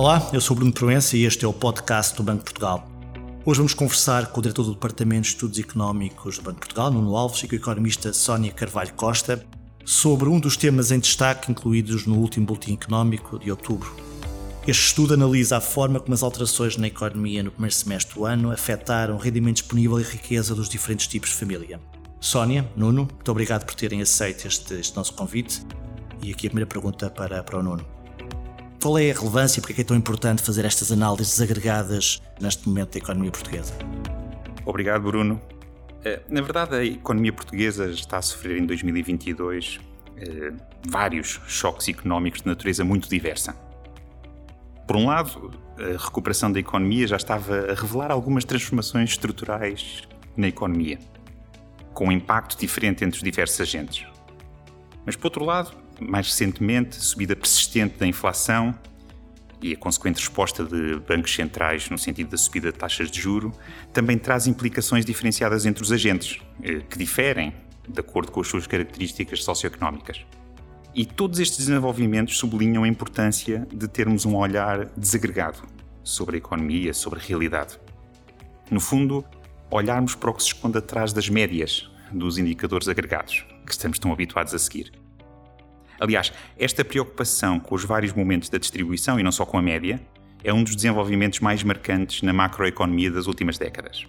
Olá, eu sou Bruno Proença e este é o podcast do Banco de Portugal. Hoje vamos conversar com o diretor do Departamento de Estudos Económicos do Banco de Portugal, Nuno Alves, e com a economista Sónia Carvalho Costa, sobre um dos temas em destaque incluídos no último Boletim Económico de outubro. Este estudo analisa a forma como as alterações na economia no primeiro semestre do ano afetaram o rendimento disponível e riqueza dos diferentes tipos de família. Sónia, Nuno, muito obrigado por terem aceito este, este nosso convite. E aqui a primeira pergunta para, para o Nuno. Qual é a relevância e porque é, é tão importante fazer estas análises agregadas neste momento da economia portuguesa? Obrigado, Bruno. Eh, na verdade, a economia portuguesa está a sofrer em 2022 eh, vários choques económicos de natureza muito diversa. Por um lado, a recuperação da economia já estava a revelar algumas transformações estruturais na economia, com um impacto diferente entre os diversos agentes. Mas, por outro lado, mais recentemente, a subida persistente da inflação e a consequente resposta de bancos centrais no sentido da subida de taxas de juro também traz implicações diferenciadas entre os agentes, eh, que diferem de acordo com as suas características socioeconómicas. E todos estes desenvolvimentos sublinham a importância de termos um olhar desagregado sobre a economia, sobre a realidade. No fundo, olharmos para o que se esconde atrás das médias dos indicadores agregados, que estamos tão habituados a seguir. Aliás, esta preocupação com os vários momentos da distribuição e não só com a média é um dos desenvolvimentos mais marcantes na macroeconomia das últimas décadas.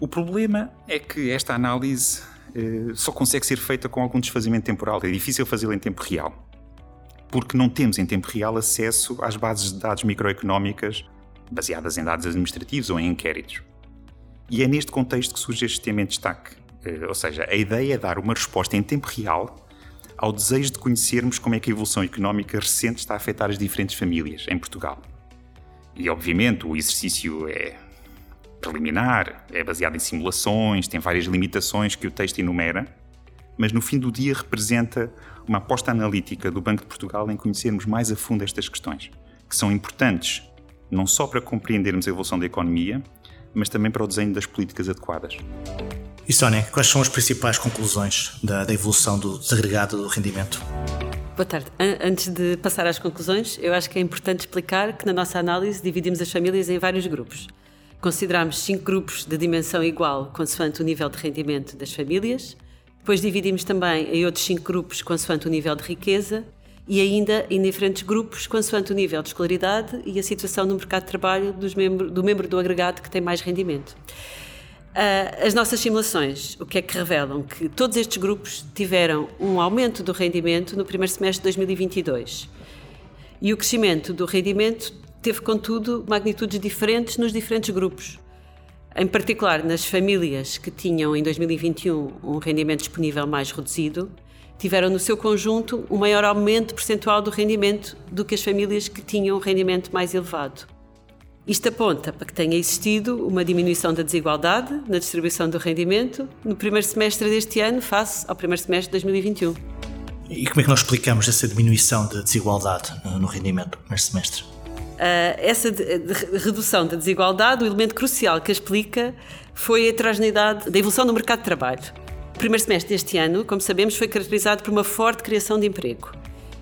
O problema é que esta análise eh, só consegue ser feita com algum desfazimento temporal. É difícil fazê-la em tempo real. Porque não temos em tempo real acesso às bases de dados microeconómicas baseadas em dados administrativos ou em inquéritos. E é neste contexto que surge este tema em destaque. Eh, ou seja, a ideia é dar uma resposta em tempo real ao desejo de conhecermos como é que a evolução económica recente está a afetar as diferentes famílias em Portugal. E, obviamente, o exercício é preliminar, é baseado em simulações, tem várias limitações que o texto enumera, mas no fim do dia representa uma aposta analítica do Banco de Portugal em conhecermos mais a fundo estas questões, que são importantes não só para compreendermos a evolução da economia, mas também para o desenho das políticas adequadas. E Sónia, quais são as principais conclusões da, da evolução do desagregado do rendimento? Boa tarde. Antes de passar às conclusões, eu acho que é importante explicar que na nossa análise dividimos as famílias em vários grupos. Consideramos cinco grupos de dimensão igual, consoante o nível de rendimento das famílias. Depois dividimos também em outros cinco grupos, consoante o nível de riqueza. E ainda em diferentes grupos, consoante o nível de escolaridade e a situação no mercado de trabalho membro, do membro do agregado que tem mais rendimento. Uh, as nossas simulações, o que é que revelam? Que todos estes grupos tiveram um aumento do rendimento no primeiro semestre de 2022. E o crescimento do rendimento teve, contudo, magnitudes diferentes nos diferentes grupos. Em particular, nas famílias que tinham em 2021 um rendimento disponível mais reduzido, tiveram no seu conjunto um maior aumento percentual do rendimento do que as famílias que tinham um rendimento mais elevado. Isto aponta para que tenha existido uma diminuição da desigualdade na distribuição do rendimento no primeiro semestre deste ano, face ao primeiro semestre de 2021. E como é que nós explicamos essa diminuição da de desigualdade no rendimento do primeiro semestre? Uh, essa de, de redução da desigualdade, o elemento crucial que a explica foi a heterogeneidade da evolução do mercado de trabalho. O primeiro semestre deste ano, como sabemos, foi caracterizado por uma forte criação de emprego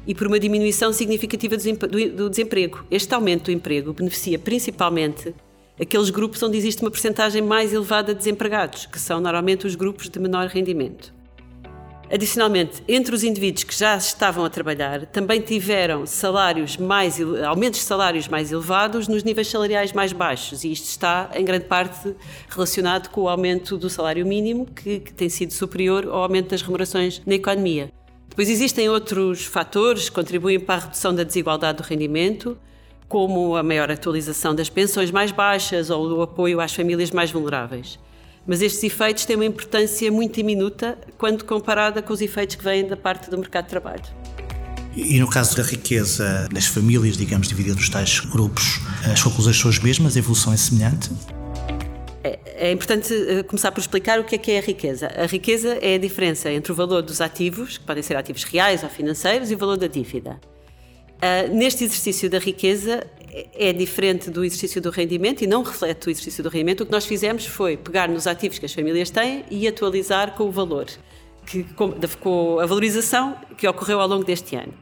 e por uma diminuição significativa do desemprego. Este aumento do emprego beneficia principalmente aqueles grupos onde existe uma percentagem mais elevada de desempregados, que são normalmente os grupos de menor rendimento. Adicionalmente, entre os indivíduos que já estavam a trabalhar, também tiveram salários mais, aumentos de salários mais elevados nos níveis salariais mais baixos, e isto está em grande parte relacionado com o aumento do salário mínimo, que, que tem sido superior ao aumento das remunerações na economia. Depois existem outros fatores que contribuem para a redução da desigualdade do rendimento, como a maior atualização das pensões mais baixas ou o apoio às famílias mais vulneráveis. Mas estes efeitos têm uma importância muito diminuta quando comparada com os efeitos que vêm da parte do mercado de trabalho. E no caso da riqueza das famílias, digamos, divididas nos tais grupos, as conclusões são as mesmas, a evolução é semelhante? É, importante eh, começar por explicar o que é que é a riqueza. A riqueza é a diferença entre o valor dos ativos, que podem ser ativos reais ou financeiros, e o valor da dívida. Uh, neste exercício da riqueza é, é diferente do exercício do rendimento e não reflete o exercício do rendimento. O que nós fizemos foi pegar nos ativos que as famílias têm e atualizar com o valor, que, com, com a valorização que ocorreu ao longo deste ano.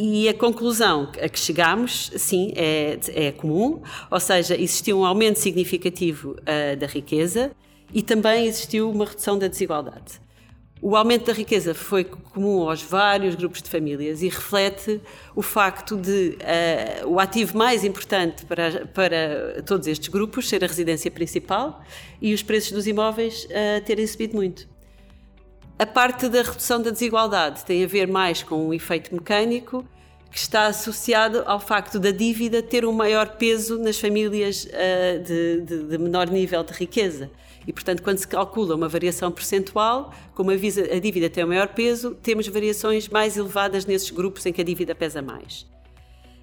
E a conclusão a que chegamos, sim, é, é comum, ou seja, existiu um aumento significativo uh, da riqueza e também existiu uma redução da desigualdade. O aumento da riqueza foi comum aos vários grupos de famílias e reflete o facto de uh, o ativo mais importante para, para todos estes grupos ser a residência principal e os preços dos imóveis uh, terem subido muito. A parte da redução da desigualdade tem a ver mais com um efeito mecânico que está associado ao facto da dívida ter um maior peso nas famílias uh, de, de, de menor nível de riqueza. E, portanto, quando se calcula uma variação percentual, como a, a dívida tem o maior peso, temos variações mais elevadas nesses grupos em que a dívida pesa mais.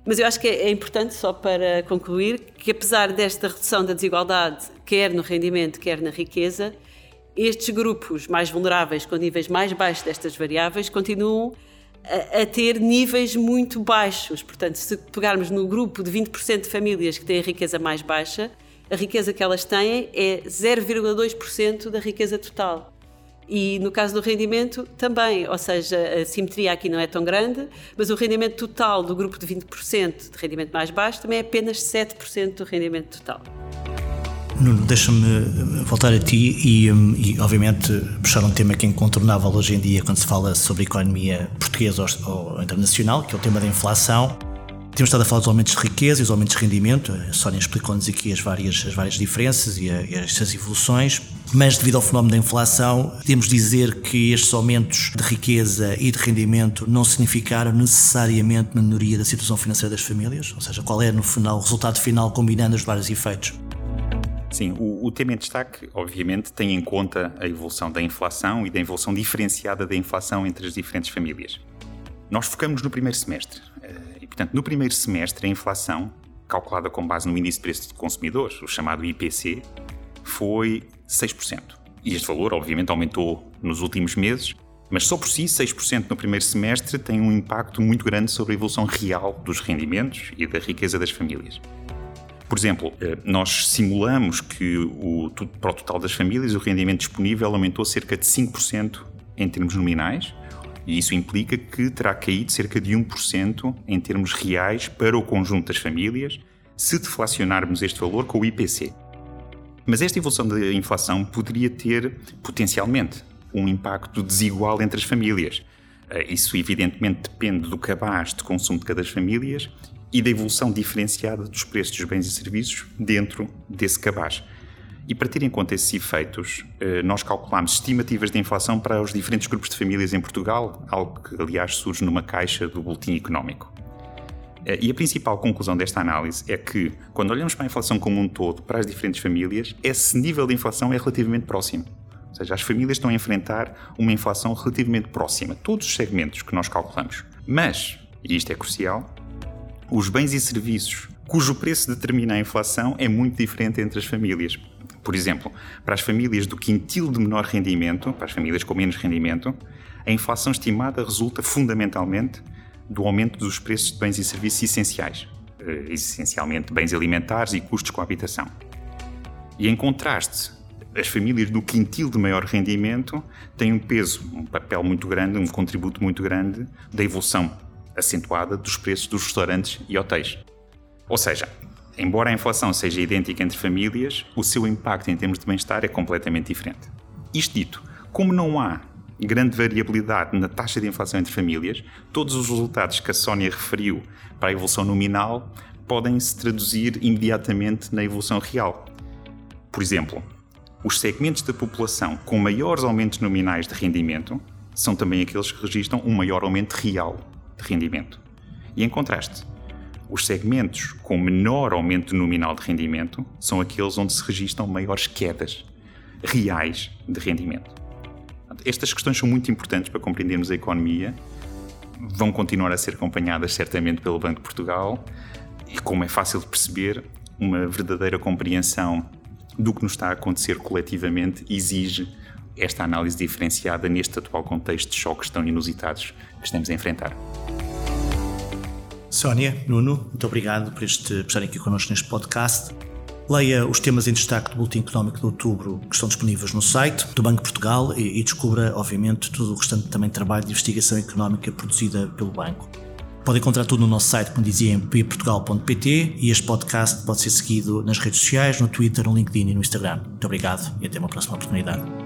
Mas eu acho que é, é importante, só para concluir, que apesar desta redução da desigualdade, quer no rendimento, quer na riqueza, estes grupos mais vulneráveis, com níveis mais baixos destas variáveis, continuam a, a, ter níveis muito baixos. Portanto, se pegarmos no grupo de 20% de famílias que têm a riqueza mais baixa, a riqueza que elas têm é 0,2% da riqueza total. E no caso do rendimento também, ou seja, a simetria aqui não é tão grande, mas o rendimento total do grupo de 20% de rendimento mais baixo também é apenas 7% do rendimento total. Nuno, deixa-me voltar a ti e, hum, e, obviamente, puxar um tema que é incontornável hoje em dia quando se fala sobre economia portuguesa ou, ou internacional, que é o tema da inflação. Temos estado a falar dos aumentos de riqueza e dos aumentos de rendimento. A Sónia explicou-nos aqui as várias, as várias diferenças e, a, e estas evoluções. Mas, devido ao fenómeno da inflação, podemos dizer que estes aumentos de riqueza e de rendimento não significaram necessariamente melhoria da situação financeira das famílias? Ou seja, qual é, no final, o resultado final combinando os vários efeitos? Sim, o, o, tema em destaque, obviamente, tem em conta a evolução da inflação e da evolução diferenciada da inflação entre as diferentes famílias. Nós focamos no primeiro semestre. Eh, e, portanto, no primeiro semestre, a inflação, calculada com base no índice de preço de consumidores, o chamado IPC, foi 6%. E este valor, obviamente, aumentou nos últimos meses, mas só por si, 6% no primeiro semestre tem um impacto muito grande sobre a evolução real dos rendimentos e da riqueza das famílias. Por exemplo, eh, nós simulamos que o, para o total das famílias o rendimento disponível aumentou cerca de 5% em termos nominais, e isso implica que terá caído cerca de 1% em termos reais para o conjunto das famílias, se deflacionarmos este valor com o IPC. Mas esta evolução da inflação poderia ter, potencialmente, um impacto desigual entre as famílias. Eh, isso, evidentemente, depende do cabaz de consumo de cada famílias e da evolução diferenciada dos preços dos bens e serviços dentro desse cabaz. E para ter em conta esses efeitos, eh, nós calculamos estimativas de inflação para os diferentes grupos de famílias em Portugal, algo que, aliás, surge numa caixa do Boletim Económico. Eh, e a principal conclusão desta análise é que, quando olhamos para a inflação como um todo, para as diferentes famílias, esse nível de inflação é relativamente próximo. Ou seja, as famílias estão a enfrentar uma inflação relativamente próxima, todos os segmentos que nós calculamos. Mas, e isto é crucial, os bens e serviços cujo preço determina a inflação é muito diferente entre as famílias. Por exemplo, para as famílias do quintil de menor rendimento, para as famílias com menos rendimento, a inflação estimada resulta fundamentalmente do aumento dos preços de bens e serviços essenciais, eh, essencialmente bens alimentares e custos com a habitação. E em contraste, as famílias do quintil de maior rendimento têm um peso, um papel muito grande, um contributo muito grande da evolução acentuada dos preços dos restaurantes e hotéis. Ou seja, Embora a inflação seja idêntica entre famílias, o seu impacto em termos de bem-estar é completamente diferente. Isto dito, como não há grande variabilidade na taxa de inflação entre famílias, todos os resultados que a Sónia referiu para a evolução nominal podem se traduzir imediatamente na evolução real. Por exemplo, os segmentos da população com maiores aumentos nominais de rendimento são também aqueles que registram um maior aumento real de rendimento. E em contraste, os segmentos com menor aumento nominal de rendimento são aqueles onde se registram maiores quedas reais de rendimento. Estas questões são muito importantes para compreendermos a economia, vão continuar a ser acompanhadas certamente pelo Banco de Portugal e, como é fácil de perceber, uma verdadeira compreensão do que nos está a acontecer coletivamente exige esta análise diferenciada neste atual contexto de choques tão inusitados que estamos a enfrentar. Sónia, Nuno, muito obrigado por, este, por estarem aqui connosco neste podcast. Leia os temas em destaque do Boletim Económico de Outubro que estão disponíveis no site do Banco de Portugal e, e descubra, obviamente, todo o restante também trabalho de investigação económica produzida pelo Banco. Pode encontrar tudo no nosso site, como dizia, em portugal.pt e este podcast pode ser seguido nas redes sociais, no Twitter, no LinkedIn e no Instagram. Muito obrigado e até uma próxima oportunidade.